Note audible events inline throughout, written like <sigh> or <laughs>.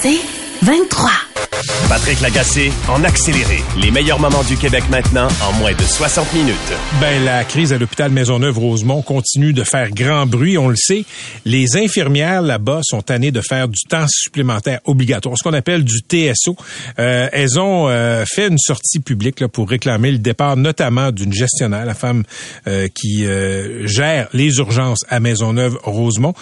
C'est 23. Patrick Lagacé en accéléré. Les meilleurs moments du Québec maintenant en moins de 60 minutes. Ben, la crise à l'hôpital Maisonneuve-Rosemont continue de faire grand bruit, on le sait. Les infirmières là-bas sont tannées de faire du temps supplémentaire obligatoire, ce qu'on appelle du TSO. Euh, elles ont euh, fait une sortie publique là, pour réclamer le départ notamment d'une gestionnaire, la femme euh, qui gère les urgences à Maisonneuve-Rosemont.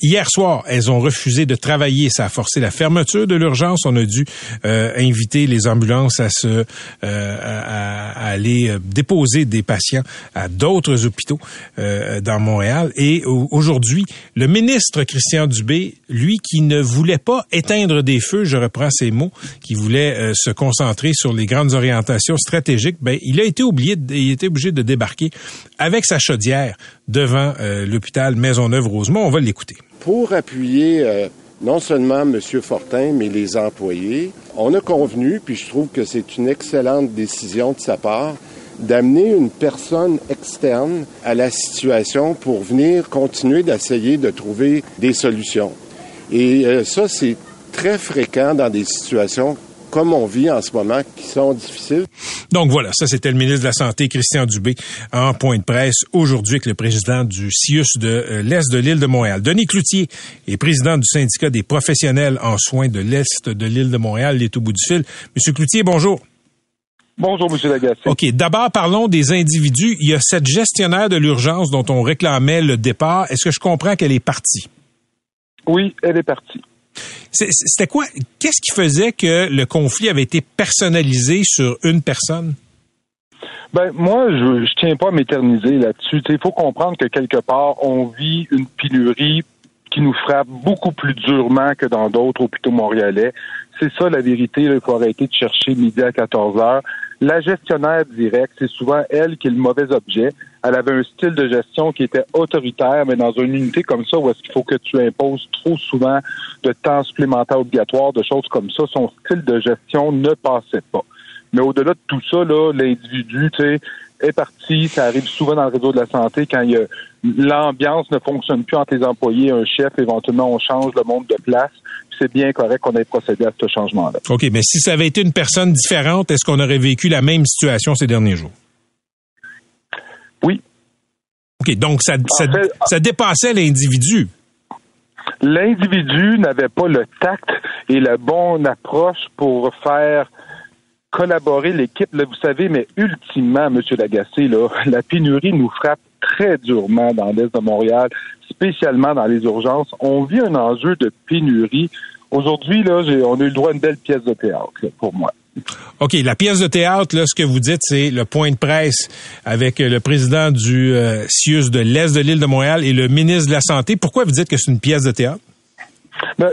hier soir, elles ont refusé de travailler. Ça a forcé la fermeture de l'urgence. On a dû euh, inviter les ambulances à se euh, à, aller euh, déposer des patients à d'autres hôpitaux dans Montréal. Et aujourd'hui, le ministre Christian Dubé, lui qui ne voulait pas éteindre des feux, je reprends ses mots, qui voulait se concentrer sur les grandes orientations stratégiques, ben il a été oublié, il été obligé de débarquer avec sa chaudière devant l'hôpital Maisonneuve-Rosemont. On va l'écouter. Pour appuyer non seulement M. Fortin, mais les employés. On a convenu, puis je trouve que c'est une excellente décision de sa part, d'amener une personne externe à la situation pour venir continuer d'essayer de trouver des solutions. Et euh, ça, c'est très fréquent dans des situations comme on vit en ce moment, qui sont difficiles. Donc voilà, ça c'était le ministre de la Santé, Christian Dubé, en point de presse aujourd'hui avec le président du CIUS de euh, l'Est de l'île de Montréal. Denis Cloutier est président du syndicat des professionnels en soins de l'Est de l'île de Montréal, il est au bout du fil. Monsieur Cloutier, bonjour. Bonjour, M. Lagacé. OK. D'abord, parlons des individus. Il y a cette gestionnaire de l'urgence dont on réclamait le départ. Est-ce que je comprends qu'elle est partie? Oui, elle est partie. C'était quoi? Qu'est-ce qui faisait que le conflit avait été personnalisé sur une personne? Ben moi, je, ne tiens pas à m'éterniser là-dessus. Il faut comprendre que quelque part, on vit une pénurie qui nous frappe beaucoup plus durement que dans d'autres hôpitaux montréalais. C'est ça la vérité. Il faut arrêter de chercher midi à 14 heures. La gestionnaire directe, c'est souvent elle qui est le mauvais objet. Elle avait un style de gestion qui était autoritaire, mais dans une unité comme ça, où est-ce qu'il faut que tu imposes trop souvent de temps supplémentaire obligatoire, de choses comme ça, son style de gestion ne passait pas. Mais au-delà de tout ça, là, l'individu, tu sais, est parti. Ça arrive souvent dans le réseau de la santé quand l'ambiance ne fonctionne plus entre les employés, un chef, éventuellement on change le monde de place. C'est bien correct qu'on ait procédé à ce changement-là. OK, mais si ça avait été une personne différente, est-ce qu'on aurait vécu la même situation ces derniers jours? Oui. OK, donc ça, ça dépassait l'individu. L'individu n'avait pas le tact et la bonne approche pour faire collaborer l'équipe. vous savez, mais ultimement, M. Lagacé, <laughs> la pénurie nous frappe très durement dans l'Est de Montréal, spécialement dans les urgences. On vit un enjeu de pénurie. Aujourd'hui, on a eu le droit à une belle pièce de théâtre, pour moi. OK, la pièce de théâtre, ce que vous dites, c'est le point de presse avec le président du euh, CIUS de l'Est de l'île de Montréal et le ministre de la Santé. Pourquoi vous dites que c'est une pièce de théâtre? Ben,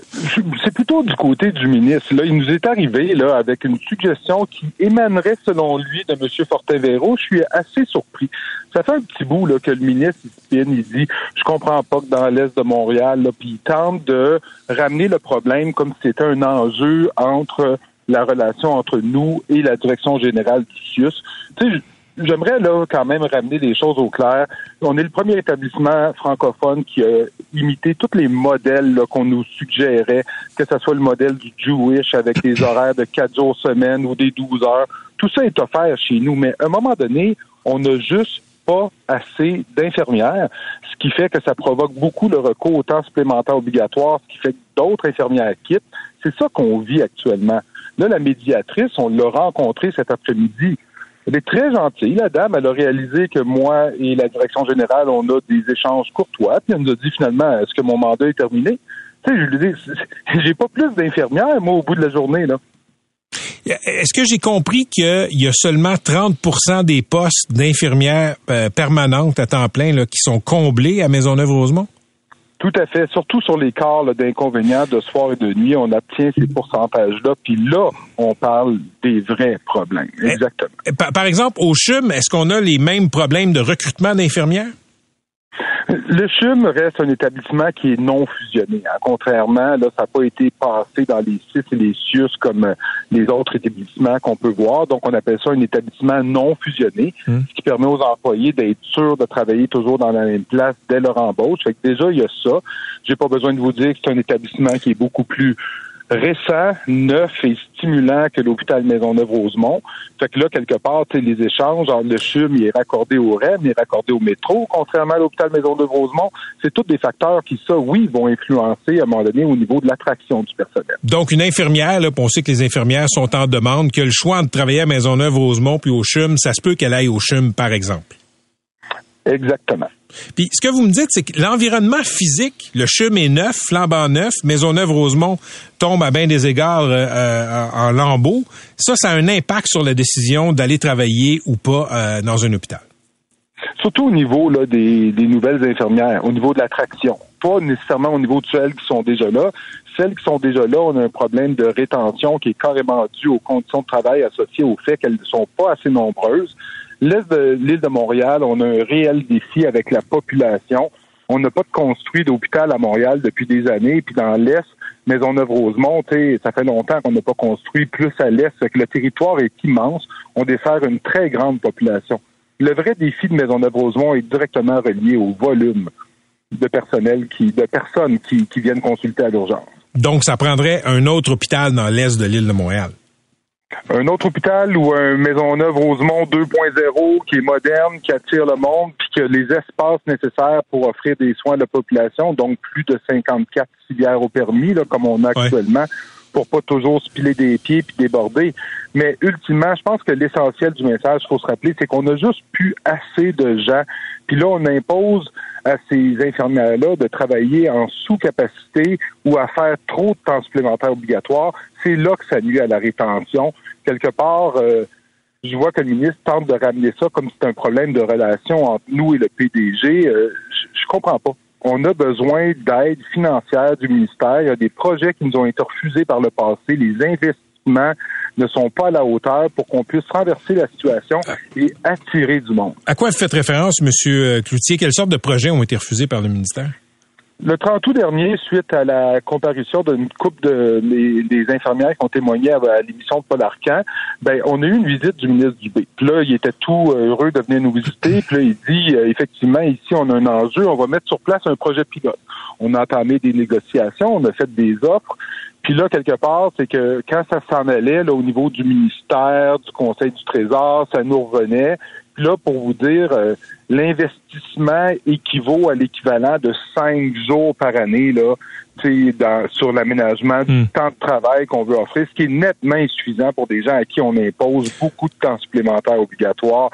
c'est plutôt du côté du ministre. Là, il nous est arrivé là avec une suggestion qui émanerait, selon lui, de M. Fortin-Véro. Je suis assez surpris. Ça fait un petit bout là, que le ministre il, il dit Je comprends pas que dans l'Est de Montréal, là, puis il tente de ramener le problème comme si c'était un enjeu entre la relation entre nous et la direction générale du CIUS. Tu sais, j'aimerais là quand même ramener des choses au clair. On est le premier établissement francophone qui a imité tous les modèles qu'on nous suggérait, que ce soit le modèle du Jewish avec des <coughs> horaires de quatre jours semaine ou des 12 heures. Tout ça est offert chez nous, mais à un moment donné, on n'a juste pas assez d'infirmières, ce qui fait que ça provoque beaucoup le recours au temps supplémentaire obligatoire, ce qui fait que d'autres infirmières quittent. C'est ça qu'on vit actuellement. Là, la médiatrice, on l'a rencontrée cet après-midi. Elle est très gentille, la dame. Elle a réalisé que moi et la direction générale, on a des échanges courtois. Puis elle nous a dit finalement, est-ce que mon mandat est terminé? Tu sais, je lui dis, <laughs> j'ai pas plus d'infirmières, moi, au bout de la journée, là. Est-ce que j'ai compris qu'il y a seulement 30% des postes d'infirmières euh, permanentes à temps plein qui sont comblés à Maisonneuve-Rosemont? Tout à fait. Surtout sur les cas d'inconvénients de soir et de nuit, on obtient ces pourcentages-là. Puis là, on parle des vrais problèmes. Eh, Exactement. Par, par exemple, au CHUM, est-ce qu'on a les mêmes problèmes de recrutement d'infirmières? Le CHUM reste un établissement qui est non fusionné. Hein. Contrairement, là, ça n'a pas été passé dans les CIS et les CIUS comme euh, les autres établissements qu'on peut voir. Donc, on appelle ça un établissement non fusionné, hum. ce qui permet aux employés d'être sûrs de travailler toujours dans la même place dès leur embauche. Fait que déjà, il y a ça. J'ai pas besoin de vous dire que c'est un établissement qui est beaucoup plus récent, neuf et stimulant que l'hôpital Maisonneuve-Rosemont. Fait que là, quelque part, les échanges entre le CHUM, il est raccordé au REM, il est raccordé au métro, contrairement à l'hôpital Maisonneuve-Rosemont. C'est tous des facteurs qui, ça, oui, vont influencer à un moment donné au niveau de l'attraction du personnel. Donc, une infirmière, là, on sait que les infirmières sont en demande, que le choix de travailler à Maisonneuve-Rosemont puis au CHUM, ça se peut qu'elle aille au CHUM, par exemple. Exactement. Puis ce que vous me dites, c'est que l'environnement physique, le CHUM est neuf, flambant neuf, Maisonneuve-Rosemont tombe à bien des égards euh, euh, en lambeaux. Ça, ça a un impact sur la décision d'aller travailler ou pas euh, dans un hôpital. Surtout au niveau des, nouvelles infirmières, au niveau de l'attraction. Pas nécessairement au niveau de celles qui sont déjà là. Celles qui sont déjà là, on a un problème de rétention qui est carrément dû aux conditions de travail associées au fait qu'elles ne sont pas assez nombreuses. L'est de l'île de Montréal, on a un réel défi avec la population. On n'a pas construit d'hôpital à Montréal depuis des années. Puis dans l'Est, Maisonneuve-Rosemont, ça fait longtemps qu'on n'a pas construit plus à l'Est. que le territoire est immense. On dessert une très grande population. Le vrai défi de Maisonneuve-Rosemont est directement relié au volume de personnel qui, de personnes qui viennent consulter à l'urgence. Donc, ça prendrait un autre hôpital dans l'Est de l'île de Montréal un autre hôpital ou un Maisonneuve Rosemont 2.0 qui est moderne, qui attire le monde, puis qui a les espaces nécessaires pour offrir des soins à la population, donc plus de 54 civières au permis, là, comme on a actuellement, pour pas toujours se piler des pieds puis déborder. Mais ultimement, je pense que l'essentiel du message, faut se rappeler, c'est qu'on a juste plus assez de gens. Puis là, on impose à ces infirmières-là de travailler en sous-capacité ou à faire trop de temps supplémentaire obligatoire. C'est là que ça nuit à la rétention. Quelque part, euh, je vois que le ministre tente de ramener ça comme c'est un problème de relation entre nous et le PDG. Euh, je comprends pas. On a besoin d'aide financière du ministère. Il y a des projets qui nous ont été refusés par le passé. Les investissements ne sont pas à la hauteur pour qu'on puisse renverser la situation et attirer du monde. À quoi vous faites référence, M. Cloutier? Quelles sortes de projets ont été refusés par le ministère? Le 30 août dernier, suite à la comparution d'une couple de des infirmières qui ont témoigné à, l'émission de Paul Arcan, ben on a eu une visite du ministre Dubé. Puis là, il était tout heureux de venir nous visiter. Puis là, il dit euh, effectivement ici on a un enjeu, on va mettre sur place un projet pilote. On a entamé des négociations, on a fait des offres. Puis là, quelque part, c'est que quand ça s'en allait là, au niveau du ministère, du Conseil du Trésor, ça nous revenait. Là, pour vous dire, euh, l'investissement équivaut à l'équivalent de cinq jours par année là, dans, sur l'aménagement du hmm. temps de travail qu'on veut offrir, ce qui est nettement insuffisant pour des gens à qui on impose beaucoup de temps supplémentaire obligatoire.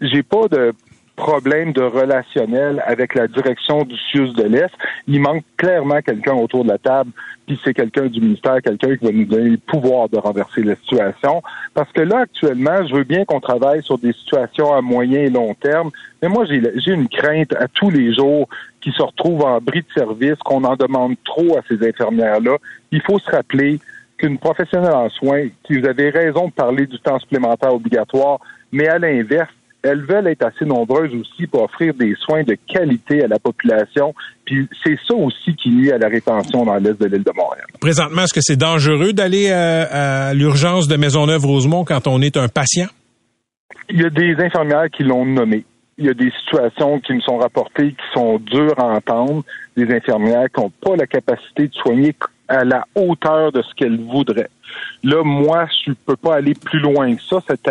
J'ai pas de problème de relationnel avec la direction du CIUS de l'Est. Il manque clairement quelqu'un autour de la table, puis c'est quelqu'un du ministère, quelqu'un qui va nous donner le pouvoir de renverser la situation. Parce que là, actuellement, je veux bien qu'on travaille sur des situations à moyen et long terme, mais moi, j'ai une crainte à tous les jours qui se retrouvent en bris de service, qu'on en demande trop à ces infirmières-là. Il faut se rappeler qu'une professionnelle en soins, qui vous avez raison de parler du temps supplémentaire obligatoire, mais à l'inverse, elles veulent être assez nombreuses aussi pour offrir des soins de qualité à la population. Puis c'est ça aussi qui nuit à la rétention dans l'est de l'île de Montréal. Présentement, est-ce que c'est dangereux d'aller euh, à, l'urgence de Maisonneuve-Rosemont quand on est un patient? Il y a des infirmières qui l'ont nommé. Il y a des situations qui me sont rapportées qui sont dures à entendre. Des infirmières qui n'ont pas la capacité de soigner à la hauteur de ce qu'elles voudraient. Là, moi, je ne peux pas aller plus loin que ça. C'est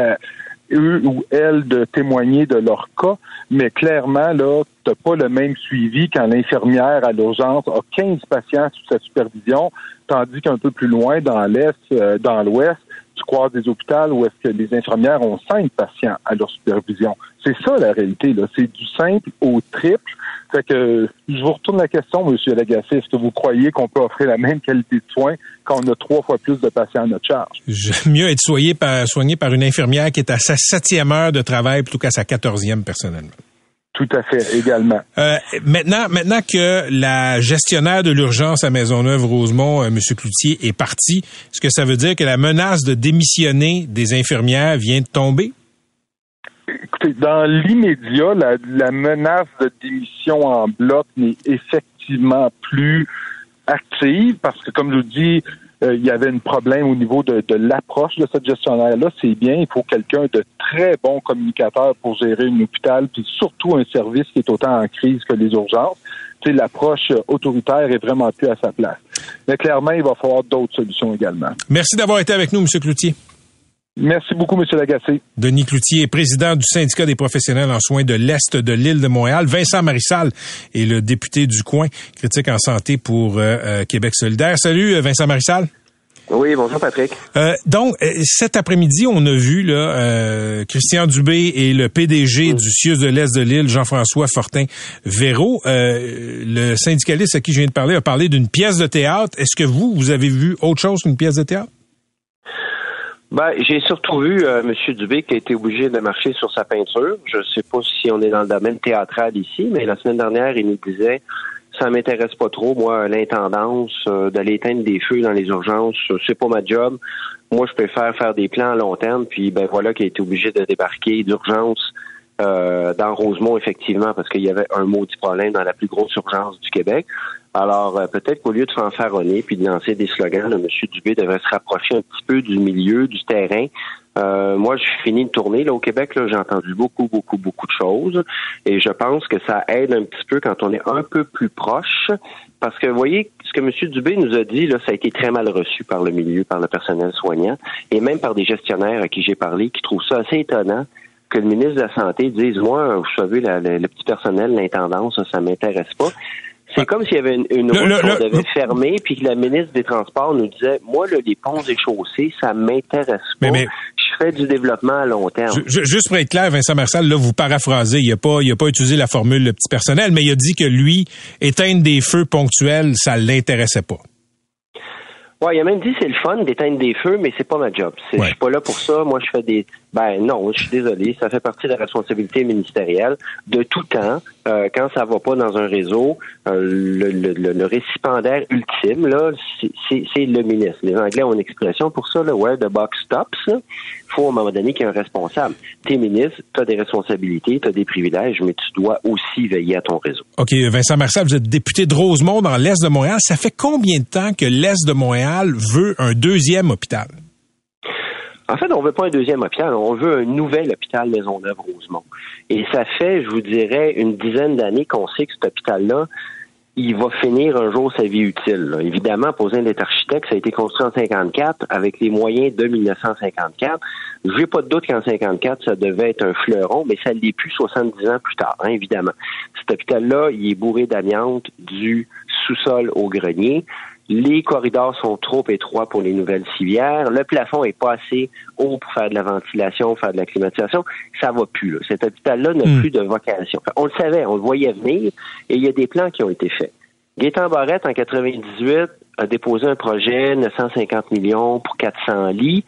eux ou elles de témoigner de leur cas, mais clairement, là, tu n'as pas le même suivi quand l'infirmière à l'urgence a 15 patients sous sa supervision, tandis qu'un peu plus loin, dans l'Est, euh, dans l'Ouest, tu croises des hôpitaux où est-ce que les infirmières ont cinq patients à leur supervision. C'est ça la réalité, là. C'est du simple au triple. Fait que je vous retourne la question, M. Lagacé. Est-ce que vous croyez qu'on peut offrir la même qualité de soins quand on a trois fois plus de patients à notre charge? J'aime mieux être soigné par, soigné par une infirmière qui est à sa septième heure de travail plutôt qu'à sa quatorzième personnellement. Tout à fait, également. Euh, maintenant, maintenant que la gestionnaire de l'urgence à Maisonneuve-Rosemont, euh, M. Cloutier, est parti, est-ce que ça veut dire que la menace de démissionner des infirmières vient de tomber? Écoutez, dans l'immédiat, la, la menace de démission en bloc n'est effectivement plus active parce que, comme je vous dis, euh, il y avait un problème au niveau de, l'approche de cette gestionnaire-là. C'est bien, il faut quelqu'un de très bon communicateur pour gérer un hôpital, puis surtout un service qui est autant en crise que les urgences. L'approche autoritaire est vraiment plus à sa place. Mais clairement, il va falloir d'autres solutions également. Merci d'avoir été avec nous, M. Cloutier. Merci beaucoup, M. Lagacé. Denis Cloutier, président du syndicat des professionnels en soins de l'Est de l'île de Montréal. Vincent Marissal est le député du coin, critique en santé pour euh, euh, Québec solidaire. Salut, euh, Vincent Marissal. Oui, bonjour Patrick. donc, cet après-midi, on a vu là, Christian Dubé et le PDG du CIUS de l'Est de l'île, Jean-François Fortin-Véro. le syndicaliste à qui je viens de parler a parlé d'une pièce de théâtre. Est-ce que vous, vous avez vu autre chose qu'une pièce de théâtre? Ben, j'ai surtout vu euh, M. Dubé qui a été obligé de marcher sur sa peinture. Je ne sais pas si on est dans le domaine théâtral ici, mais la semaine dernière, il nous disait ça m'intéresse pas trop, moi, l'intendance, euh, d'aller éteindre des feux dans les urgences, c'est pas ma job. Moi, je préfère faire des plans à long terme, puis ben voilà qu'il a été obligé de débarquer d'urgence euh, dans Rosemont, effectivement, parce qu'il y avait un maudit problème dans la plus grosse urgence du Québec. Alors, euh, peut-être qu'au lieu de fanfaronner puis de lancer des slogans, le M. Dubé devrait se rapprocher un petit peu du milieu, du terrain. Euh, moi, je suis fini de tourner là, au Québec. Là, j'ai entendu beaucoup, beaucoup, beaucoup de choses. Et je pense que ça aide un petit peu quand on est un peu plus proche. Parce que, vous voyez, ce que M. Dubé nous a dit, là, ça a été très mal reçu par le milieu, par le personnel soignant, et même par des gestionnaires à qui j'ai parlé, qui trouvent ça assez étonnant que le ministre de la Santé dise, moi, vous savez, le petit personnel, l'intendance, ça, ça m'intéresse pas. C'est comme s'il y avait une, une route qu'on devait fermer, puis que la ministre des Transports nous disait, moi, là, les ponts et chaussées, ça m'intéresse pas. Mais, je fais du développement à long terme. juste pour être clair, Vincent Marcel, là, vous paraphrasez. Il n'a pas, il a pas utilisé la formule le petit personnel, mais il a dit que lui, éteindre des feux ponctuels, ça l'intéressait pas. Ouais, il a même dit c'est le fun d'éteindre des feux, mais c'est pas ma job. Je suis pas là pour ça. Moi, je fais des. Ben non, je suis désolé. Ça fait partie de la responsabilité ministérielle de tout temps. Euh, quand ça va pas dans un réseau, euh, le, le, le, récipiendaire ultime là, c'est le ministre. Les Anglais ont une expression pour ça, là, where the box stops. Il faut à un moment donné qu'il y ait un responsable. T'es ministre, tu as des responsabilités, tu as des privilèges, mais tu dois aussi veiller à ton réseau. OK, Vincent Marcel, vous êtes député de Rosemont dans l'Est de Montréal. Ça fait combien de temps que l'Est de Montréal veut un deuxième hôpital? En fait, on veut pas un deuxième hôpital, on veut un nouvel hôpital Maisonneuve-Rosemont. Et ça fait, je vous dirais, une dizaine d'années qu'on sait que cet hôpital-là, il va finir un jour sa vie utile. Évidemment, posé d'être architecte, ça a été construit en 54 avec les moyens de 1954. J'ai pas de doute qu'en 54, ça devait être un fleuron, mais ça l'est plus 70 ans plus tard, hein, évidemment. Cet hôpital-là, il est bourré d'amiante du sous-sol au grenier. Les corridors sont trop étroits pour les nouvelles civières. Le plafond est pas assez haut pour faire de la ventilation, faire de la climatisation. Ça va plus. Là. Cet hôpital-là n'a hmm. plus de vocation. on le savait, on le voyait venir, et il y a des plans qui ont été faits. Gaétan Barrette, en 98, a déposé un projet 950 millions pour 400 lits.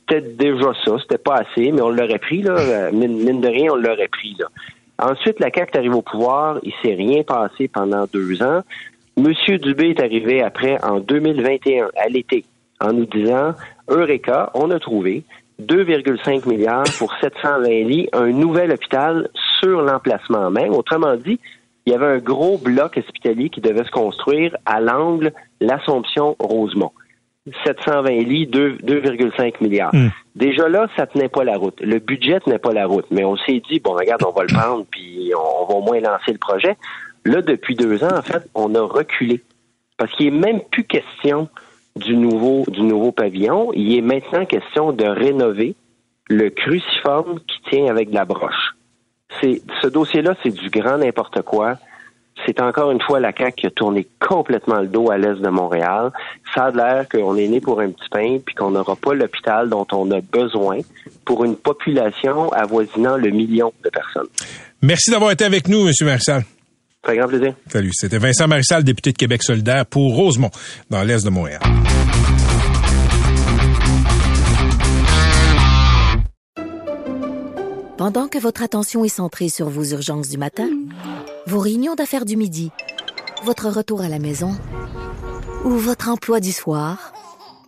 C'était déjà ça, c'était pas assez, mais on l'aurait pris, là. Mine, de rien, on l'aurait pris, là. Ensuite, la CAQ arrive au pouvoir, il s'est rien passé pendant deux ans. Monsieur Dubé est arrivé après en 2021, à l'été, en nous disant Eureka, on a trouvé 2,5 milliards pour 720 lits, un nouvel hôpital sur l'emplacement même. Autrement dit, il y avait un gros bloc hospitalier qui devait se construire à l'angle l'Assomption-Rosemont. 720 lits, 2,5 milliards. Hmm. Déjà là, ça tenait pas la route. Le budget tenait pas la route. Mais on s'est dit, bon, regarde, on va le prendre, puis on va au moins lancer le projet. Là, depuis deux ans, en fait, on a reculé. Parce qu'il n'est même plus question du nouveau, du nouveau pavillon. Il est maintenant question de rénover le cruciforme qui tient avec de la broche. C'est, ce dossier-là, c'est du grand n'importe quoi. C'est encore une fois la CAQ qui a tourné complètement le dos à l'est de Montréal. Ça a l'air qu'on est né pour un petit pain puis qu'on n'aura pas l'hôpital dont on a besoin pour une population avoisinant le million de personnes. Merci d'avoir été avec nous, M. Marshall. Très grand plaisir. Salut. C'était Vincent Marissal, député de Québec solidaire pour Rosemont, dans l'Est de Montréal. Pendant que votre attention est centrée sur vos urgences du matin, vos réunions d'affaires du midi, votre retour à la maison ou votre emploi du soir,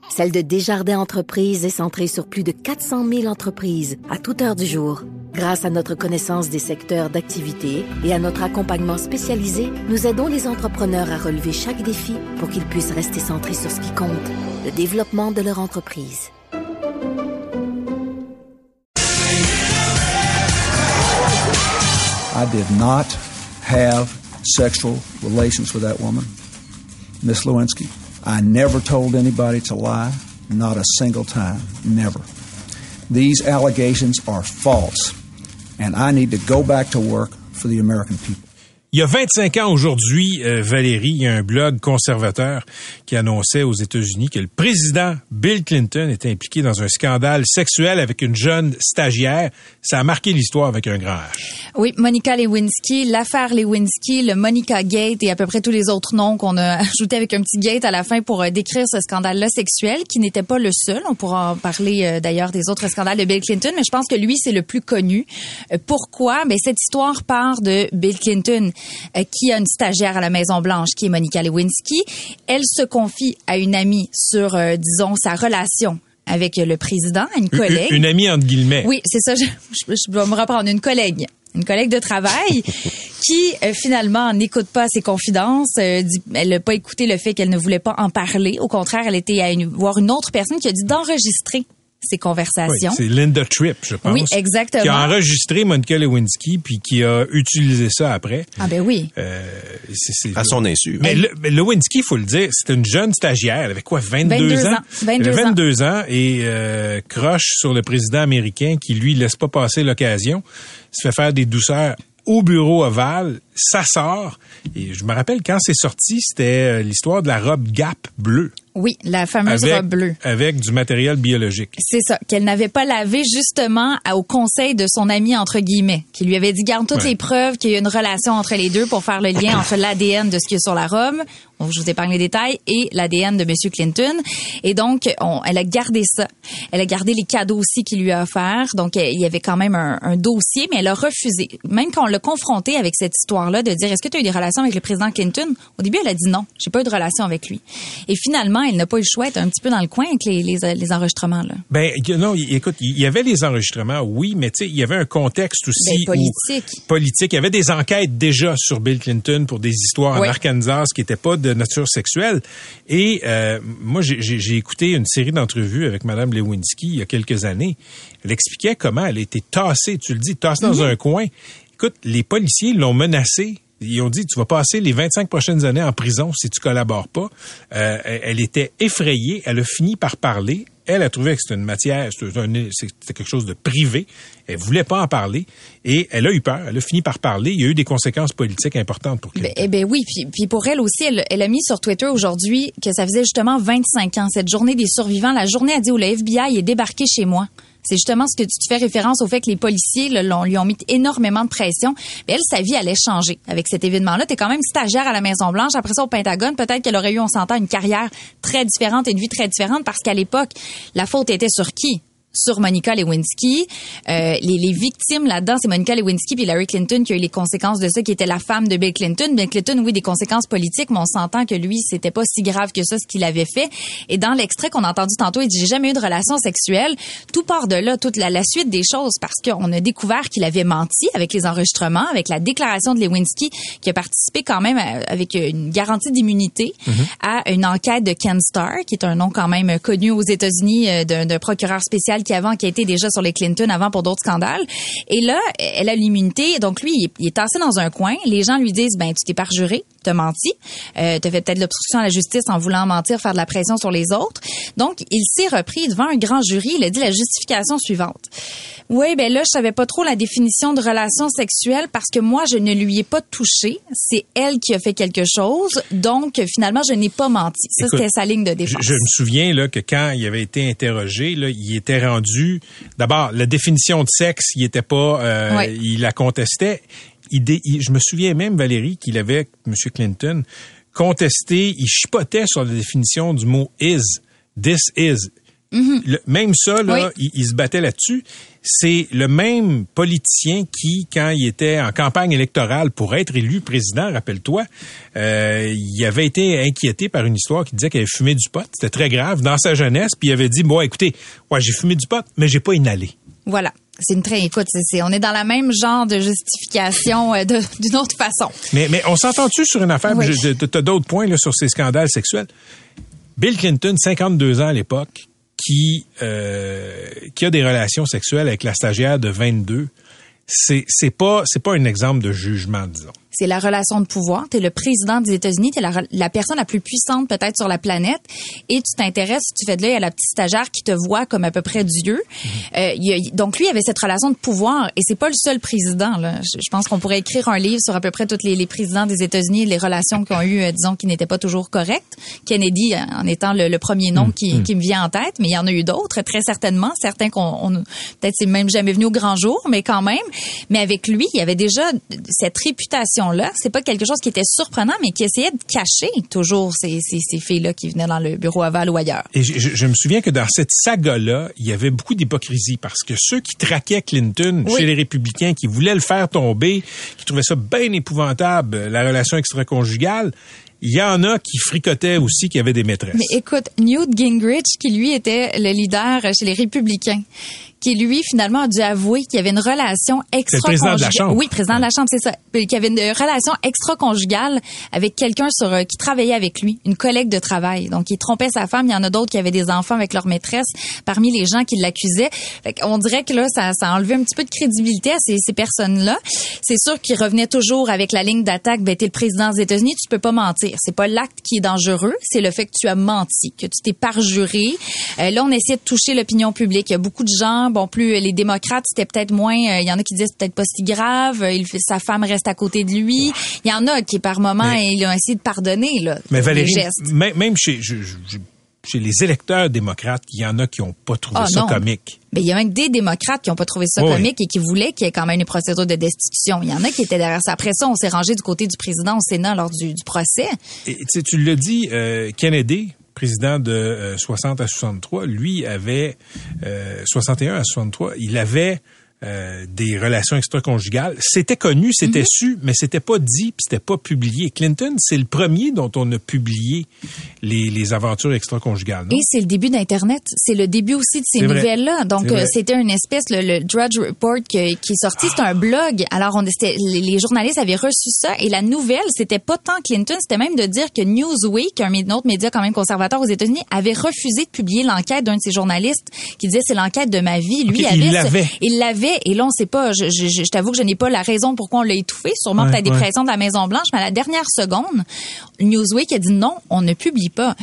celle de Desjardins Entreprises est centrée sur plus de 400 000 entreprises à toute heure du jour. Grâce à notre connaissance des secteurs d'activité et à notre accompagnement spécialisé, nous aidons les entrepreneurs à relever chaque défi pour qu'ils puissent rester centrés sur ce qui compte, le développement de leur entreprise. Relations Lewinsky. And I need to go back to work for the American people. Il y a 25 ans aujourd'hui, euh, Valérie, il y a un blog conservateur qui annonçait aux États-Unis que le président Bill Clinton était impliqué dans un scandale sexuel avec une jeune stagiaire. Ça a marqué l'histoire avec un grand H. Oui, Monica Lewinsky, l'affaire Lewinsky, le Monica Gate et à peu près tous les autres noms qu'on a <laughs> ajoutés avec un petit gate à la fin pour euh, décrire ce scandale-là sexuel, qui n'était pas le seul. On pourra en parler euh, d'ailleurs des autres scandales de Bill Clinton, mais je pense que lui, c'est le plus connu. Pourquoi? Ben, cette histoire part de Bill Clinton, qui a une stagiaire à la Maison-Blanche, qui est Monica Lewinsky. Elle se confie à une amie sur, euh, disons, sa relation avec le président, une Une- collègue. Une, amie entre guillemets. Oui, c'est ça. Je, je, je dois me reprendre une collègue. Une collègue de travail <laughs> qui euh, finalement n'écoute pas ses confidences. euh, dit- elle n'a pas écouté le fait qu'elle ne voulait pas en parler. Au contraire, elle était à une- voir une autre personne qui a dit d'enregistrer ces Oui, conversations. c'est Linda Tripp, je pense. Oui, exactement. Qui a enregistré Monica Lewinsky puis qui a utilisé ça après. ah ben oui. Euh, c'est- c'est- À son insu. Mais, le, mais Lewinsky, il faut le dire, c'était une jeune stagiaire. Elle avait quoi, 22, 22 ans? ans. 22 Elle avait ans. 22 ans et euh, croche sur le président américain qui, lui, laisse pas passer l'occasion. Se fait faire des douceurs au bureau ovale. Ça sort. Et je me rappelle, quand c'est sorti, c'était euh, l'histoire de la robe Gap bleue. Oui, la fameuse avec, robe bleue. Avec du matériel biologique. C'est ça, qu'elle n'avait pas lavé justement au conseil de son ami entre guillemets, qui lui avait dit garde toutes Ouais. les preuves qu'il y a une relation entre les deux pour faire le lien entre l'ADN de ce qui est sur la robe, bon, je vous épargne les détails, et l'ADN de Monsieur Clinton. Et donc, on- elle a gardé ça. Elle a gardé les cadeaux aussi qu'il lui a offerts. Donc, elle- il y avait quand même un, un dossier, mais elle a refusé. Même quand on l'a confrontée avec cette histoire-là de dire est-ce que tu as eu des relations avec le président Clinton, au début, elle a dit non, j'ai pas eu de relation avec lui. Et finalement, elle n'a pas eu le choix d'être un petit peu dans le coin avec les, les, les enregistrements là. Ben non, écoute, il y avait les enregistrements, oui, mais tu sais, il y avait un contexte aussi Ben, où- politique. politique. Il y avait des enquêtes déjà sur Bill Clinton pour des histoires en. Arkansas qui n'étaient pas de nature sexuelle. Et euh, moi, j'ai- écouté une série d'entrevues avec Madame Lewinsky il y a quelques années. Elle expliquait comment elle a été tassée, tu le dis, tassée dans un coin. Écoute, les policiers l'ont menacée. Ils ont dit, tu vas passer les 25 prochaines années en prison si tu collabores pas. Euh, elle était effrayée. Elle a fini par parler. Elle a trouvé que c'était une matière, c'était quelque chose de privé. Elle voulait pas en parler. Et elle a eu peur. Elle a fini par parler. Il y a eu des conséquences politiques importantes pour Clinton. Ben, eh ben oui, puis, puis pour elle aussi, elle, elle a mis sur Twitter aujourd'hui que ça faisait justement 25 ans, cette journée des survivants. La journée a dit où le FBI est débarqué chez moi. C'est justement ce que tu fais référence au fait que les policiers là, lui ont mis énormément de pression. Mais elle, sa vie allait changer avec cet événement-là. Tu quand même stagiaire à la Maison-Blanche. Après ça, au Pentagone, peut-être qu'elle aurait eu, on s'entend, une carrière très différente et une vie très différente parce qu'à l'époque, la faute était sur qui? Sur Monica Lewinsky. Euh, les, les victimes là-dedans, c'est Monica Lewinsky puis Larry Clinton qui a eu les conséquences de ça, qui était la femme de Bill Clinton. Bill Clinton, oui, des conséquences politiques, mais on s'entend que lui, c'était pas si grave que ça ce qu'il avait fait. Et dans l'extrait qu'on a entendu tantôt, il dit j'ai jamais eu de relation sexuelle. Tout part de là, toute la, la suite des choses, parce qu'on a découvert qu'il avait menti avec les enregistrements, avec la déclaration de Lewinsky, qui a participé quand même à- avec une garantie d'immunité à une enquête de Ken Starr, qui est un nom quand même connu aux États-Unis euh, d'un procureur spécial qui avant qui a été déjà sur les Clinton avant pour d'autres scandales. Et là, elle a l'immunité, donc lui, il est, il est tassé dans un coin. Les gens lui disent, ben tu t'es parjuré, t'as menti, euh, t'as fait peut-être l'obstruction à la justice en voulant mentir, faire de la pression sur les autres. Donc, il s'est repris devant un grand jury. Il a dit la justification suivante. Oui, ben là, je savais pas trop la définition de relation sexuelle parce que moi, je ne lui ai pas touché. C'est elle qui a fait quelque chose. Donc, finalement, je n'ai pas menti. Ça, c'était sa ligne de Je, défense. je me souviens là, que quand il avait été interrogé, là, il était rendu. D'abord, la définition de sexe, il était pas. euh, Ouais. Il la contestait. Il dé- il- je me souviens même, Valérie, qu'il avait, M. Clinton, contesté. Il chipotait sur la définition du mot is. This is. Le- même ça, là, il, il se battait là-dessus. C'est le même politicien qui, quand il était en campagne électorale pour être élu président, rappelle-toi, euh, il avait été inquiété par une histoire qui disait qu'il avait fumé du pot. C'était très grave dans sa jeunesse. Puis il avait dit, bon, écoutez, ouais, j'ai fumé du pot, mais j'ai pas inhalé. Voilà. C'est une très, écoute, c'est- on est dans la même genre de justification euh, d'une autre façon. Mais, mais on s'entend-tu sur une affaire? Oui. Je- T'as d'autres points là, sur ces scandales sexuels. Bill Clinton, 52 ans à l'époque, qui, euh, qui a des relations sexuelles avec la stagiaire de 22, c'est c'est pas c'est pas un exemple de jugement, disons. C'est la relation de pouvoir. Tu es le président des États-Unis, tu es la, la personne la plus puissante peut-être sur la planète et tu t'intéresses, tu fais de l'œil à la petite stagiaire qui te voit comme à peu près Dieu. Euh, il y a- donc lui il avait cette relation de pouvoir et c'est pas le seul président. Là. Je, je pense qu'on pourrait écrire un livre sur à peu près tous les, les présidents des États-Unis, les relations qu'ils ont eues, euh, disons, qui n'étaient pas toujours correctes. Kennedy en étant le, le premier nom qui, qui me vient en tête, mais il y en a eu d'autres, très certainement. Certains qu'on on- peut-être c'est même jamais venu au grand jour, mais quand même. Mais avec lui, il y avait déjà cette réputation-là. C'est pas quelque chose qui était surprenant, mais qui essayait de cacher toujours ces, ces, ces filles-là qui venaient dans le bureau aval ou ailleurs. Et je, je- je me souviens que dans cette saga-là, il y avait beaucoup d'hypocrisie parce que ceux qui traquaient Clinton Oui. chez les républicains, qui voulaient le faire tomber, qui trouvaient ça bien épouvantable, la relation extra-conjugale, il y en a qui fricotaient aussi qui avaient des maîtresses. Mais écoute, Newt Gingrich, qui lui était le leader chez les républicains, qui lui finalement a dû avouer qu'il y avait une relation extra le président de la Chambre. Oui, président de la Chambre, c'est ça. Puis Qu'il y avait une relation extra-conjugale avec quelqu'un sur euh, qui travaillait avec lui, une collègue de travail. Donc il trompait sa femme. Il y en a d'autres qui avaient des enfants avec leur maîtresse parmi les gens qui l'accusaient. On dirait que là, ça, ça a enlevé un petit peu de crédibilité à ces, ces personnes-là. C'est sûr qu'ils revenaient toujours avec la ligne d'attaque. Ben t'es le président des États-Unis, tu peux pas mentir. C'est pas l'acte qui est dangereux, c'est le fait que tu as menti, que tu t'es parjuré. Euh, là, on essaie de toucher l'opinion publique. Il y a beaucoup de gens, bon, plus les démocrates, c'était peut-être moins. euh, Il y en a qui disaient c'est peut-être pas si grave. euh, Il, sa femme reste à côté de lui. Il y en a qui, par moment, Mais- ils ont essayé de pardonner là. Mais Valérie, même, chez, je- je- je- chez les électeurs démocrates, il y en a qui n'ont pas trouvé Ah, ça non. comique. Mais il y a même des démocrates qui ont pas trouvé ça Oui. comique et qui voulaient qu'il y ait quand même une procédure de destitution. Il y en a qui étaient derrière ça. Après ça, on s'est rangé du côté du président au Sénat lors du, du procès. Et tu dit, euh, Kennedy, président de euh, 60 à 63, lui avait euh, 61 à 63, il avait euh, des relations extra-conjugales. C'était connu, c'était su, mais c'était pas dit, puis c'était pas publié. Clinton, c'est le premier dont on a publié les, les aventures extra-conjugales. Et c'est le début d'Internet. C'est le début aussi de ces nouvelles-là. Donc, euh, c'était une espèce, le, le Drudge Report que- qui est sorti, c'est un blog. Alors, on, les, journalistes avaient reçu ça et la nouvelle, c'était pas tant Clinton, c'était même de dire que Newsweek, un autre média quand même conservateur aux États-Unis, avait refusé de publier l'enquête d'un de ses journalistes qui disait c'est l'enquête de ma vie. Lui avait il l'avait. Et là on sait pas. Je, je, je- t'avoue que je n'ai pas la raison pourquoi on l'a étouffé. Sûrement Ouais, peut-être des ouais. pressions de la Maison Blanche, mais à la dernière seconde, Newsweek a dit non, on ne publie pas.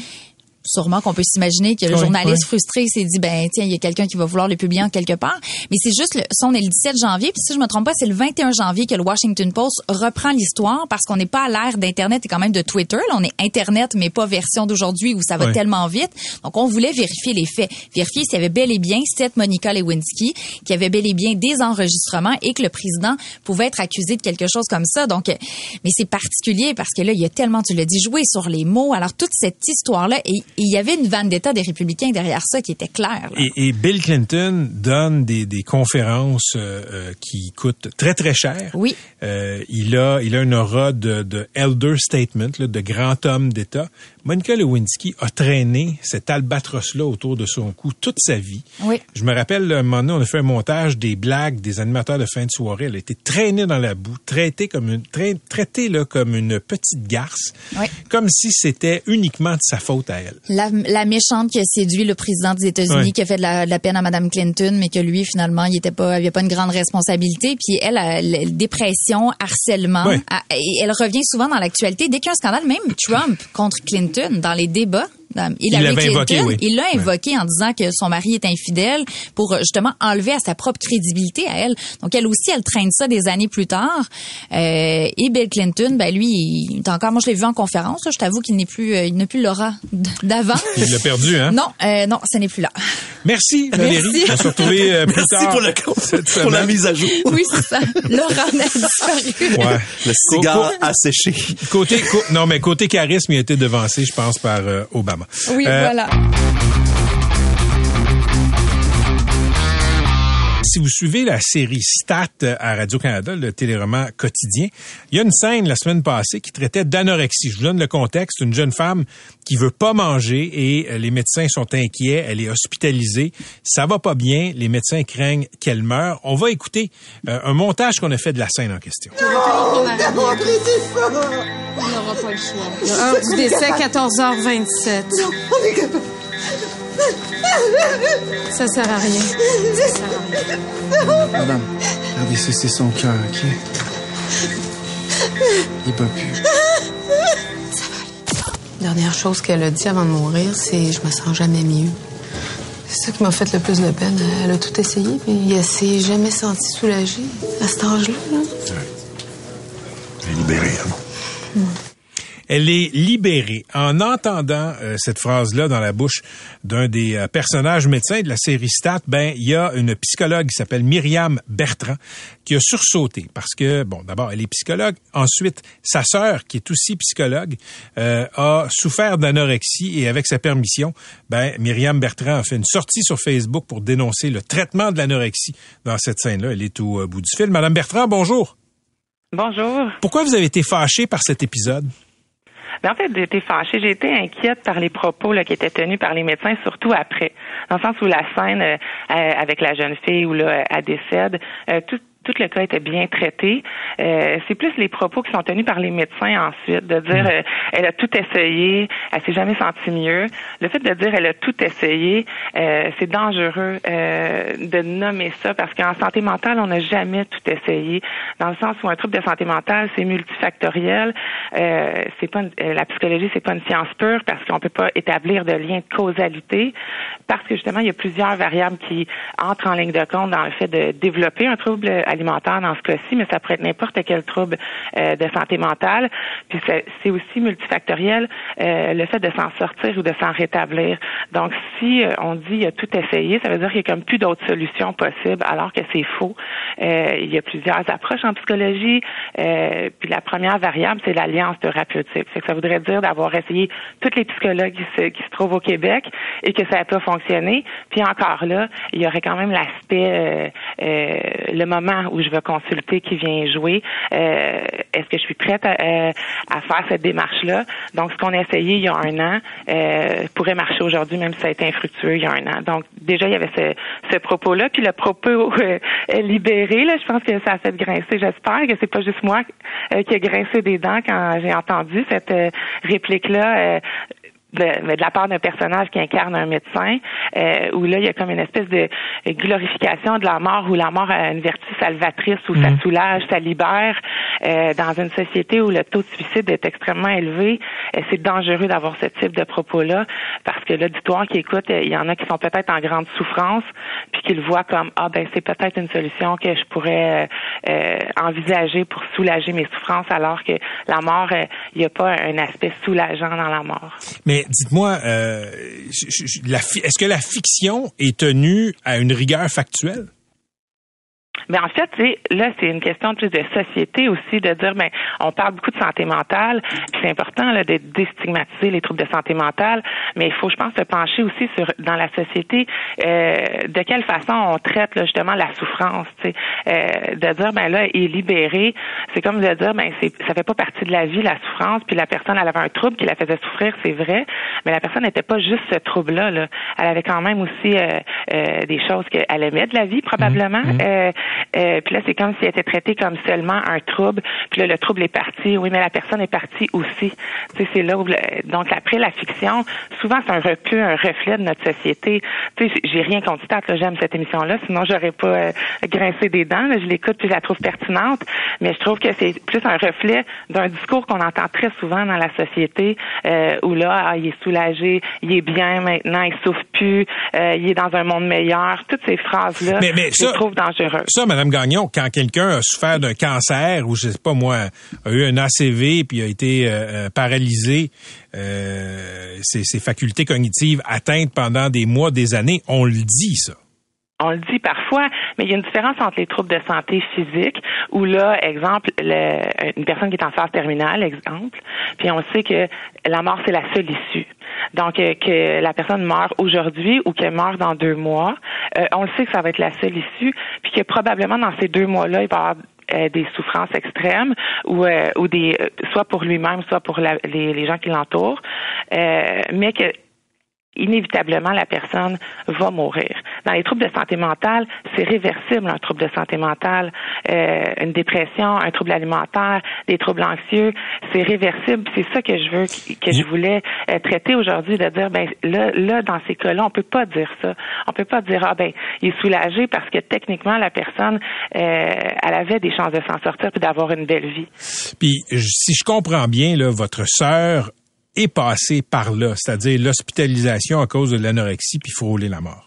Sûrement qu'on peut s'imaginer que le Oui, journaliste oui. frustré s'est dit ben tiens il y a quelqu'un qui va vouloir le publier en quelque part. Mais c'est juste le, ça on est le 17 janvier puis si je me trompe pas c'est le 21 janvier que le Washington Post reprend l'histoire parce qu'on n'est pas à l'ère d'internet et quand même de Twitter. Là on est internet mais pas version d'aujourd'hui où ça va tellement vite. Donc on voulait vérifier les faits. Vérifier s'il y avait bel et bien cette Monica Lewinsky qui avait bel et bien des enregistrements et que le président pouvait être accusé de quelque chose comme ça. Donc mais c'est particulier parce que là il y a tellement tu l'as dit joué sur les mots. Alors toute cette histoire là et il y avait une vendetta des républicains derrière ça qui était claire. Et, et Bill Clinton donne des, des conférences euh, euh, qui coûtent très très cher. Oui. Euh, il a il a une aura de, de elder statement, là, de grand homme d'État. Monica Lewinsky a traîné cet albatros-là autour de son cou toute sa vie. Oui. Je me rappelle, un moment donné, on a fait un montage des blagues des animateurs de fin de soirée. Elle a été traînée dans la boue, traitée comme une, trai- traitée là, comme une petite garce, Oui. comme si c'était uniquement de sa faute à elle. La, la méchante qui a séduit le président des États-Unis, qui a fait de la, de la peine à Madame Clinton, mais que lui, finalement, il était pas, il avait pas une grande responsabilité. Puis elle, a la- dépression, harcèlement. Ah, et elle revient souvent dans l'actualité. Dès qu'il y a un scandale, même Trump contre Clinton, dans les débats, Hillary l'avait Clinton, invoqué, oui. il l'a Ouais. invoqué en disant que son mari est infidèle pour euh, justement enlever à sa propre crédibilité à elle. Donc elle aussi, elle traîne ça des années plus tard. Euh, et Bill Clinton, ben lui, il est encore, moi je l'ai vu en conférence. là, je t'avoue qu'il n'est plus, euh, il n'a plus l'aura d'avant. <laughs> Il l'a perdu, hein? Non, euh, non, ce n'est plus là. Merci <laughs> Valérie. Merci. On se euh, plus Merci tard. pour, le, cette pour la mise à jour. Oui, c'est ça. <laughs> Laurent a disparu. Ouais. Le cigare asséché. Côté, co- non, mais côté charisme, il a été devancé, je pense, par euh, Obama. Oui, Euh, voilà. Si vous suivez la série Stat à Radio-Canada, le téléroman quotidien, il y a une scène la semaine passée qui traitait d'anorexie. Je vous donne le contexte. Une jeune femme qui veut pas manger et euh, les médecins sont inquiets. Elle est hospitalisée. Ça va pas bien. Les médecins craignent qu'elle meure. On va écouter euh, un montage qu'on a fait de la scène en question. On n'aura pas le choix. Heure du décès, 14h27. on est capable. Ça sert à rien. Ça sert à rien. Madame, regardez, c'est son cœur, OK? Il peut plus. Ça va aller. Dernière chose qu'elle a dit avant de mourir, c'est je me sens jamais mieux. C'est ça qui m'a fait le plus de peine. Elle a tout essayé, mais elle s'est jamais sentie soulagée à cet âge-là. Là. Elle est libérée, hein? Hmm. Elle est libérée. En entendant euh, cette phrase-là dans la bouche d'un des euh, personnages médecins de la série Stat, ben il y a une psychologue qui s'appelle Myriam Bertrand qui a sursauté parce que bon, d'abord elle est psychologue, ensuite sa sœur qui est aussi psychologue euh, a souffert d'anorexie et avec sa permission, ben Myriam Bertrand a fait une sortie sur Facebook pour dénoncer le traitement de l'anorexie dans cette scène-là. Elle est au bout du fil. Madame Bertrand, bonjour. Bonjour. Pourquoi vous avez été fâchée par cet épisode? Ben, en fait, j'ai été fâchée. J'ai été inquiète par les propos là, qui étaient tenus par les médecins, surtout après. Dans le sens où la scène euh, euh, avec la jeune fille où là, elle décède, euh, tout, tout le cas était bien traité. Euh, c'est plus les propos qui sont tenus par les médecins ensuite, de dire mm. euh, elle a tout essayé, elle s'est jamais sentie mieux. Le fait de dire elle a tout essayé, euh, c'est dangereux de nommer ça parce qu'en santé mentale, on n'a jamais tout essayé. Dans le sens où un trouble de santé mentale, c'est multifactoriel. c'est pas la psychologie, c'est pas une science pure parce qu'on peut pas établir de lien de causalité parce que justement il y a plusieurs variables qui entrent en ligne de compte dans le fait de développer un trouble dans ce cas-ci, mais ça pourrait être n'importe quel trouble euh, de santé mentale. Puis c'est aussi multifactoriel euh, le fait de s'en sortir ou de s'en rétablir. Donc, si euh, on dit tout essayé, ça veut dire qu'il n'y a comme plus d'autres solutions possibles, alors que c'est faux. il y a plusieurs approches en psychologie. puis la première variable, c'est l'alliance thérapeutique. Ça voudrait dire d'avoir essayé toutes les psychologues qui se trouvent au Québec et que ça n'a pas fonctionné. Puis encore là, il y aurait quand même l'aspect, le moment où je veux consulter qui vient jouer. Euh, est-ce que je suis prête euh, à, faire cette démarche-là? Donc, ce qu'on a essayé il y a un an euh, pourrait marcher aujourd'hui, même si ça a été infructueux il y a un an. Donc, déjà, il y avait ce, propos-là. Puis le propos libéré, là, je pense que ça a fait grincer. J'espère que c'est pas juste moi qui ai grincé des dents quand j'ai entendu cette réplique-là de, de la part d'un personnage qui incarne un médecin, euh, où là, il y a comme une espèce de glorification de la mort, où la mort a une vertu salvatrice, où ça mhm. soulage, ça libère. Euh, dans une société où le taux de suicide est extrêmement élevé, euh, c'est dangereux d'avoir ce type de propos-là, parce que l'auditoire qui écoute, il y en a qui sont peut-être en grande souffrance, puis qui le voient comme, ah ben c'est peut-être une solution que je pourrais euh, envisager pour soulager mes souffrances, alors que la mort, il n'y a pas un aspect soulageant dans la mort. Mais dites-moi, euh, est-ce que la fiction est tenue à une rigueur factuelle? Mais en fait, là, c'est une question plus de société aussi, de dire, ben, on parle beaucoup de santé mentale, puis c'est important là, de déstigmatiser les troubles de santé mentale, mais il faut, je pense, se pencher aussi sur dans la société euh, de quelle façon on traite là, justement la souffrance, tu sais, euh, de dire, ben là, est libéré, c'est comme de dire, ben c'est, ça fait pas partie de la vie la souffrance, puis la personne, elle avait un trouble qui la faisait souffrir, c'est vrai, mais la personne n'était pas juste ce trouble-là, là. elle avait quand même aussi euh, euh des choses qu'elle aimait de la vie probablement. Mmh. Euh, euh, puis là, c'est comme si elle était traitée comme seulement un trouble. Puis là, le trouble est parti. Oui, mais la personne est partie aussi. Tu sais, c'est là où... donc, après la fiction, souvent, c'est un recul, un reflet de notre société. Tu sais, j'ai rien contre ça. J'aime cette émission-là. Sinon, j'aurais pas euh, grincé des dents. je l'écoute puis je la trouve pertinente. Mais je trouve que c'est plus un reflet d'un discours qu'on entend très souvent dans la société euh, où là, ah, il est soulagé, il est bien maintenant, il souffre plus, euh, il est dans un monde meilleur. Toutes ces phrases-là, je les trouve dangereuses. Madame Gagnon, quand quelqu'un a souffert d'un cancer ou je sais pas moi, a eu un ACV puis a été euh, euh, paralysé, euh, ses, facultés cognitives atteintes pendant des mois, des années, on le dit ça. On le dit parfois, mais il y a une différence entre les troubles de santé physique, où là, exemple, une personne qui est en phase terminale, exemple, puis on sait que la mort, c'est la seule issue. Donc, que la personne meurt aujourd'hui ou qu'elle meurt dans deux mois, on le sait que ça va être la seule issue, que probablement dans ces deux mois-là, il va avoir des souffrances extrêmes ou ou des soit pour lui-même soit pour les, les, gens qui l'entourent. Mais que inévitablement, la personne va mourir. Dans les troubles de santé mentale, c'est réversible, un trouble de santé mentale, euh, une dépression, un trouble alimentaire, des troubles anxieux, c'est réversible. C'est ça que je veux, que je voulais euh, traiter aujourd'hui, de dire, ben là, là, dans ces cas-là, on peut pas dire ça. On peut pas dire, ah ben, il est soulagé parce que techniquement, la personne, euh, elle avait des chances de s'en sortir puis d'avoir une belle vie. Puis, si je comprends bien, là, votre sœur est passé par là, c'est-à-dire l'hospitalisation à cause de l'anorexie puis frôler la mort.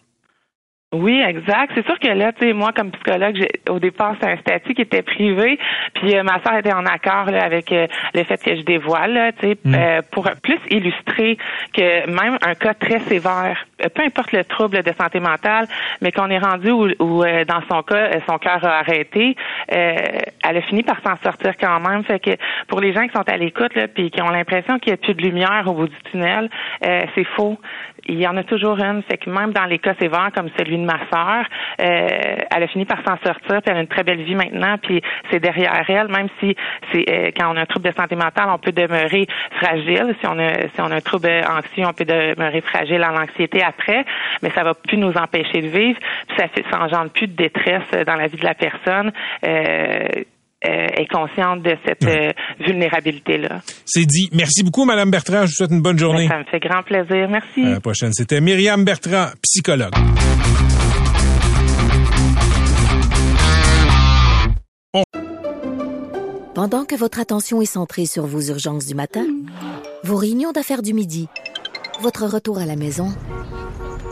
Oui, exact. C'est sûr que là, tu sais, moi, comme psychologue, au départ, c'est un statut qui était privé, puis euh, ma soeur était en accord là, avec euh, le fait que je dévoile, tu sais, mm. euh, pour plus illustrer que même un cas très sévère, peu importe le trouble de santé mentale, mais qu'on est rendu où, dans son cas, son cœur a arrêté, elle a fini par s'en sortir quand même. Fait que pour les gens qui sont à l'écoute, là, puis qui ont l'impression qu'il n'y a plus de lumière au bout du tunnel, c'est faux il y en a toujours une. C'est que même dans les cas sévères comme celui de ma sœur, euh, elle a fini par s'en sortir, puis elle a une très belle vie maintenant, puis c'est derrière elle, même si c'est euh, quand on a un trouble de santé mentale, on peut demeurer fragile. Si on a si on a un trouble anxieux, on peut demeurer fragile en anxiété après, mais ça va plus nous empêcher de vivre, puis ça fait ça engendre plus de détresse dans la vie de la personne. Euh, est consciente de cette euh, vulnérabilité-là. C'est dit. Merci beaucoup, Madame Bertrand. Je vous souhaite une bonne journée. Ça me fait grand plaisir. Merci. À la prochaine. C'était Myriam Bertrand, psychologue. Pendant que votre attention est centrée sur vos urgences du matin, vos réunions d'affaires du midi, votre retour à la maison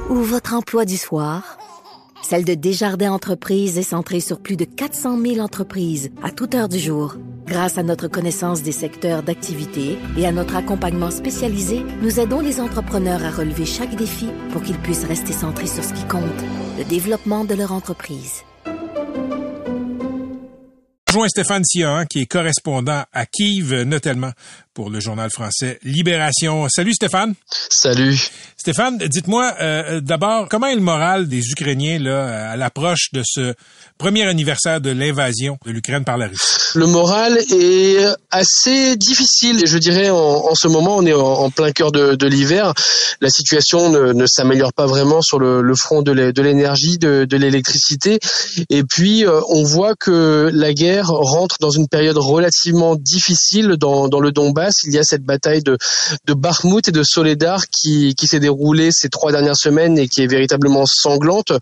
ou votre emploi du soir, celle de Desjardins Entreprises est centrée sur plus de 400 000 entreprises à toute heure du jour. Grâce à notre connaissance des secteurs d'activité et à notre accompagnement spécialisé, nous aidons les entrepreneurs à relever chaque défi pour qu'ils puissent rester centrés sur ce qui compte, le développement de leur entreprise. Stéphane Sion, qui est correspondant à Kiev, notamment pour le journal français Libération. Salut Stéphane. Salut. Stéphane, dites-moi euh, d'abord comment est le moral des Ukrainiens là à l'approche de ce premier anniversaire de l'invasion de l'Ukraine par la Russie? Le moral est assez difficile. Je dirais en, en ce moment, on est en, plein cœur de, de l'hiver. La situation ne, ne s'améliore pas vraiment sur le, le front de l'énergie, de, de l'électricité. Et puis euh, on voit que la guerre rentre dans une période relativement difficile dans, dans le Donbass il y a cette bataille de, de Bakhmut et de Soledar qui, qui s'est déroulée ces trois dernières semaines et qui est véritablement sanglante.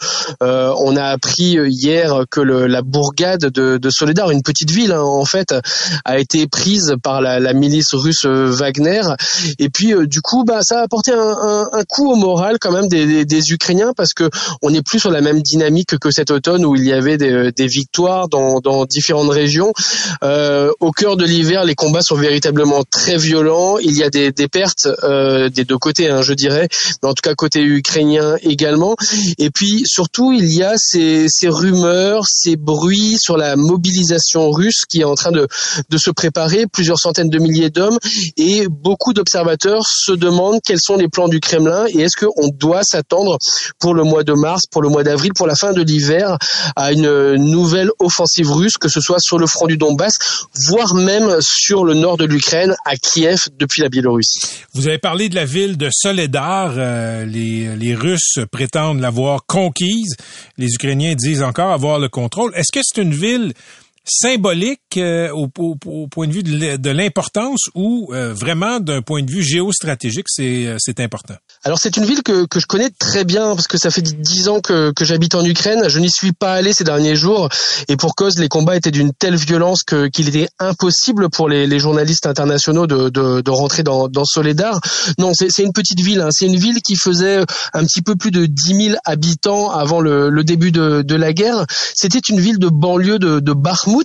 Euh, on a appris hier que le, la bourgade de, de Soledar, une petite ville hein, en fait, a été prise par la, la milice russe Wagner. Et puis euh, du coup, bah, ça a apporté un, un, un, coup au moral quand même des, des, des, Ukrainiens parce que on n'est plus sur la même dynamique que cet automne où il y avait des, des victoires dans, dans différentes régions. Euh, au cœur de l'hiver, les combats sont véritablement très violent. Il y a des, des pertes euh, des deux côtés, hein, je dirais, en tout cas côté ukrainien également. Et puis surtout, il y a ces, ces rumeurs, ces bruits sur la mobilisation russe qui est en train de, de se préparer, plusieurs centaines de milliers d'hommes, et beaucoup d'observateurs se demandent quels sont les plans du Kremlin et est-ce qu'on doit s'attendre pour le mois de mars, pour le mois d'avril, pour la fin de l'hiver, à une nouvelle offensive russe, que ce soit sur le front du Donbass, voire même sur le nord de l'Ukraine, à Kiev depuis la Biélorussie. Vous avez parlé de la ville de Soledar. Euh, les, Russes prétendent l'avoir conquise. Les Ukrainiens disent encore avoir le contrôle. Est-ce que c'est une ville symbolique euh, au, point de vue de l'importance ou euh, vraiment d'un point de vue géostratégique, c'est important? Alors c'est une ville que, que je connais très bien parce que ça fait dix ans que, que j'habite en Ukraine. Je n'y suis pas allé ces derniers jours et pour cause les combats étaient d'une telle violence que qu'il était impossible pour les, les journalistes internationaux de, de, de, rentrer dans, dans Soledar. Non, c'est une petite ville. Hein. C'est une ville qui faisait un petit peu plus de 10 000 habitants avant le, le début de, de la guerre. C'était une ville de banlieue de, de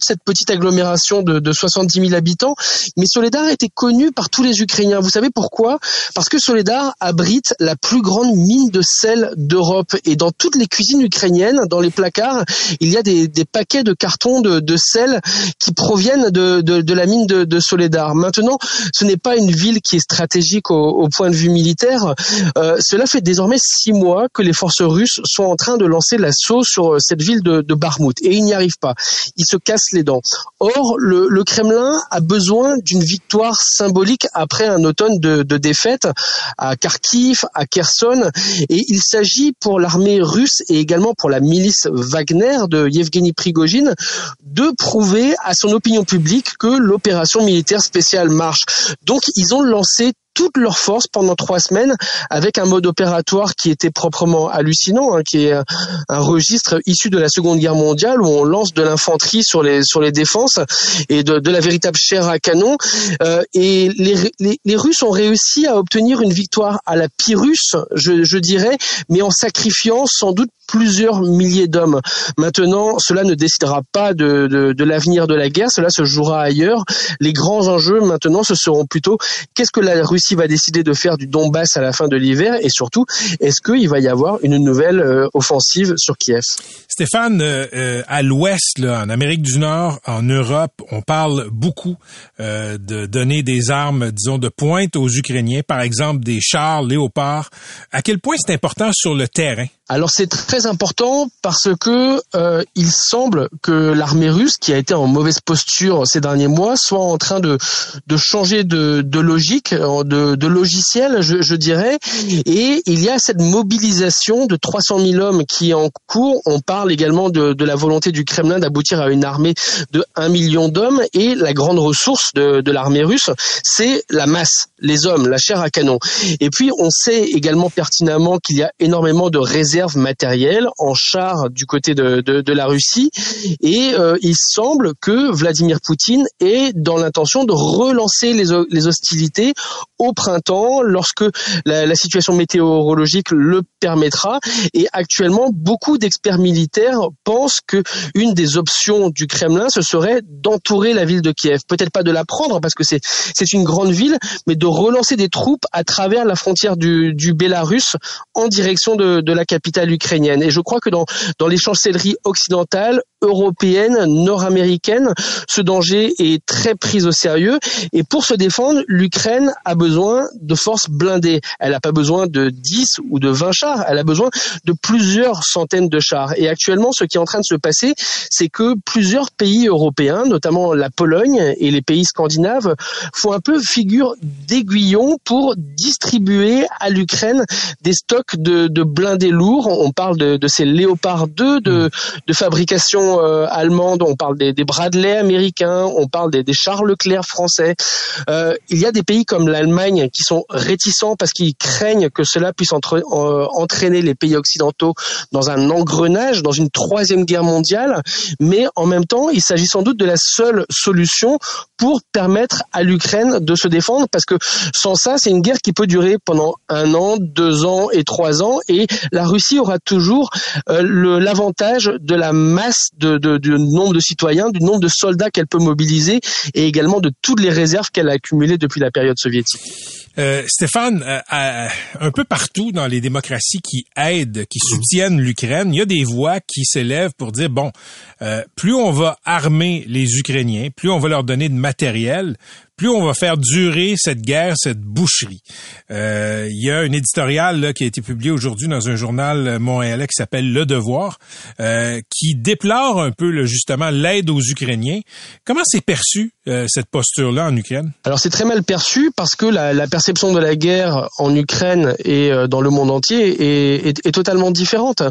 cette petite agglomération de, de 70 000 habitants. Mais Soledar était connu par tous les Ukrainiens. Vous savez pourquoi? Parce que Soledar abrite la plus grande mine de sel d'Europe. Et dans toutes les cuisines ukrainiennes, dans les placards, il y a des, paquets de cartons de, sel qui proviennent de, la mine de, de, Soledar. Maintenant, ce n'est pas une ville qui est stratégique au, point de vue militaire. Euh, cela fait désormais six mois que les forces russes sont en train de lancer l'assaut sur cette ville de, de. Et ils n'y arrivent pas. Ils se cassent les dents. Or, le, le Kremlin a besoin d'une victoire symbolique après un automne de, de défaite à Kharkiv, à Kherson. Et il s'agit pour l'armée russe et également pour la milice Wagner de Yevgeny Prigogine de prouver à son opinion publique que l'opération militaire spéciale marche. Donc ils ont lancé toutes leurs forces pendant trois semaines avec un mode opératoire qui était proprement hallucinant, hein, qui est un registre issu de la Seconde Guerre mondiale où on lance de l'infanterie sur les sur les défenses et de, de la véritable chair à canon. Euh, et les, les, les, Russes ont réussi à obtenir une victoire à la Pyrrhus, je, je dirais, mais en sacrifiant sans doute plusieurs milliers d'hommes. Maintenant, cela ne décidera pas de, de, l'avenir de la guerre, cela se jouera ailleurs. Les grands enjeux maintenant, ce seront plutôt qu'est-ce que la Russie va décider de faire du Donbass à la fin de l'hiver et surtout, est-ce qu'il va y avoir une nouvelle euh, offensive sur Kiev? Stéphane, euh, euh à l'ouest, en Amérique du Nord, en Europe, on parle beaucoup euh, de donner des armes, disons, de pointe aux Ukrainiens, par exemple des chars Léopard. À quel point c'est important sur le terrain? Alors c'est très important parce que euh, il semble que l'armée russe, qui a été en mauvaise posture ces derniers mois, soit en train de, de changer de, de logique, de, de logiciel, je, je, dirais. Et il y a cette mobilisation de 300 000 hommes qui est en cours. On parle également de, de la volonté du Kremlin d'aboutir à une armée de 1 million d'hommes. Et la grande ressource de, de l'armée russe, c'est la masse, les hommes, la chair à canon. Et puis on sait également pertinemment qu'il y a énormément de réserves matérielles en char du côté de, de la Russie. Et euh, il semble que Vladimir Poutine est dans l'intention de relancer les, les, hostilités au printemps lorsque la, la, situation météorologique le permettra. Et actuellement beaucoup d'experts militaires pensent que une des options du Kremlin ce serait d'entourer la ville de Kiev. Peut-être pas de la prendre parce que c'est c'est une grande ville mais de relancer des troupes à travers la frontière du, du Bélarus en direction de, de la capitale Et je crois que dans, dans les chancelleries occidentales, européennes, nord-américaines, ce danger est très pris au sérieux. Et pour se défendre, l'Ukraine a besoin de forces blindées. Elle n'a pas besoin de 10 ou de 20 chars, elle a besoin de plusieurs centaines de chars. Et actuellement, ce qui est en train de se passer, c'est que plusieurs pays européens, notamment la Pologne et les pays scandinaves, font un peu figure d'aiguillon pour distribuer à l'Ukraine des stocks de, de blindés lourds on parle de, ces Léopard 2 de, de fabrication euh, allemande. On parle des, Bradley américains. On parle des, des Charles Leclerc français. Euh, il y a des pays comme l'Allemagne qui sont réticents parce qu'ils craignent que cela puisse entre, entraîner les pays occidentaux dans un engrenage, dans une troisième guerre mondiale. Mais en même temps, il s'agit sans doute de la seule solution pour permettre à l'Ukraine de se défendre parce que sans ça, c'est une guerre qui peut durer pendant un an, deux ans et trois ans et la Russie aura toujours euh, l'avantage de la masse de, de, du nombre de citoyens, du nombre de soldats qu'elle peut mobiliser et également de toutes les réserves qu'elle a accumulées depuis la période soviétique. Euh, Stéphane, euh, un peu partout dans les démocraties qui aident, qui soutiennent l'Ukraine, il y a des voix qui s'élèvent pour dire bon, plus on va armer les Ukrainiens, plus on va leur donner de matériel, matériel plus on va faire durer cette guerre, cette boucherie. Euh, il y a un éditorial là, qui a été publié aujourd'hui dans un journal montréalais qui s'appelle Le Devoir, euh, qui déplore un peu justement l'aide aux Ukrainiens. Comment c'est perçu euh, cette posture-là en Ukraine? Alors c'est très mal perçu parce que la, la, perception de la guerre en Ukraine et euh, dans le monde entier est, est, est totalement différente.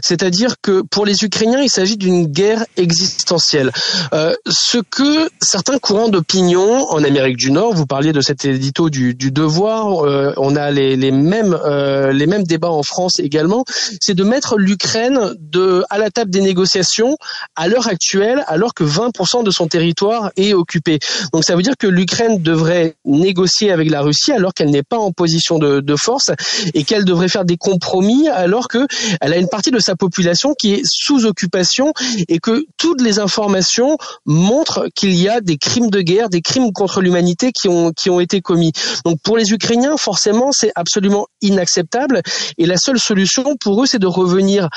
C'est-à-dire que pour les Ukrainiens, il s'agit d'une guerre existentielle. Euh, ce que certains courants d'opinion en Amérique Amérique du Nord. Vous parliez de cet édito du, Devoir. Euh, on a les, mêmes euh, les mêmes débats en France également. C'est de mettre l'Ukraine à la table des négociations à l'heure actuelle, alors que 20% de son territoire est occupé. Donc ça veut dire que l'Ukraine devrait négocier avec la Russie alors qu'elle n'est pas en position de, de force et qu'elle devrait faire des compromis alors que elle a une partie de sa population qui est sous occupation et que toutes les informations montrent qu'il y a des crimes de guerre, des crimes contre l'humanité qui ont qui ont été commis. Donc pour les Ukrainiens, forcément, c'est absolument inacceptable. Et la seule solution pour eux, c'est de revenir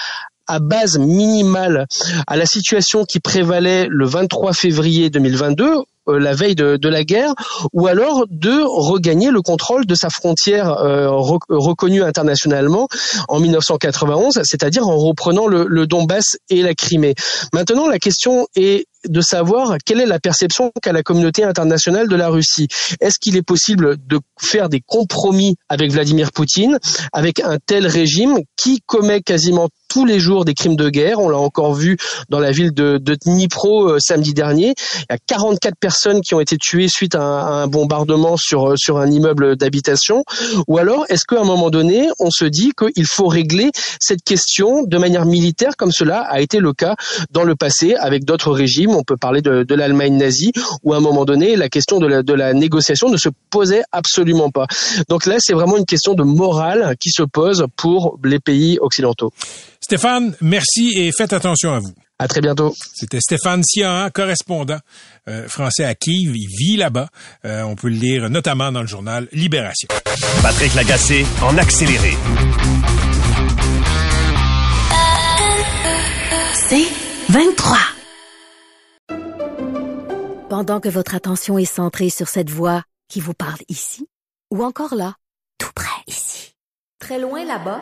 à base minimale à la situation qui prévalait le 23 février 2022 euh, la veille de, la guerre, ou alors de regagner le contrôle de sa frontière euh, reconnue internationalement en 1991, c'est-à-dire en reprenant le Donbass et la Crimée. Maintenant, la question est de savoir quelle est la perception qu'a la communauté internationale de la Russie. Est-ce qu'il est possible de faire des compromis avec Vladimir Poutine, avec un tel régime qui commet quasiment tous les jours des crimes de guerre. On l'a encore vu dans la ville de, de Dnipro euh, samedi dernier. Il y a 44 personnes qui ont été tuées suite à un, bombardement sur euh, sur un immeuble d'habitation. Ou alors, est-ce qu'à un moment donné, on se dit qu'il faut régler cette question de manière militaire, comme cela a été le cas dans le passé avec d'autres régimes? On peut parler de, l'Allemagne nazie, où à un moment donné, la question de la négociation ne se posait absolument pas. Donc là, c'est vraiment une question de morale qui se pose pour les pays occidentaux. Stéphane, merci et faites attention à vous. À très bientôt. C'était Stéphane Sian, correspondant euh, français à Kiev. Il vit là-bas. Euh, on peut le lire notamment dans le journal Libération. Patrick Lagacé en accéléré. C'est 23. Pendant que votre attention est centrée sur cette voix qui vous parle ici, ou encore là, tout près ici, très loin là-bas,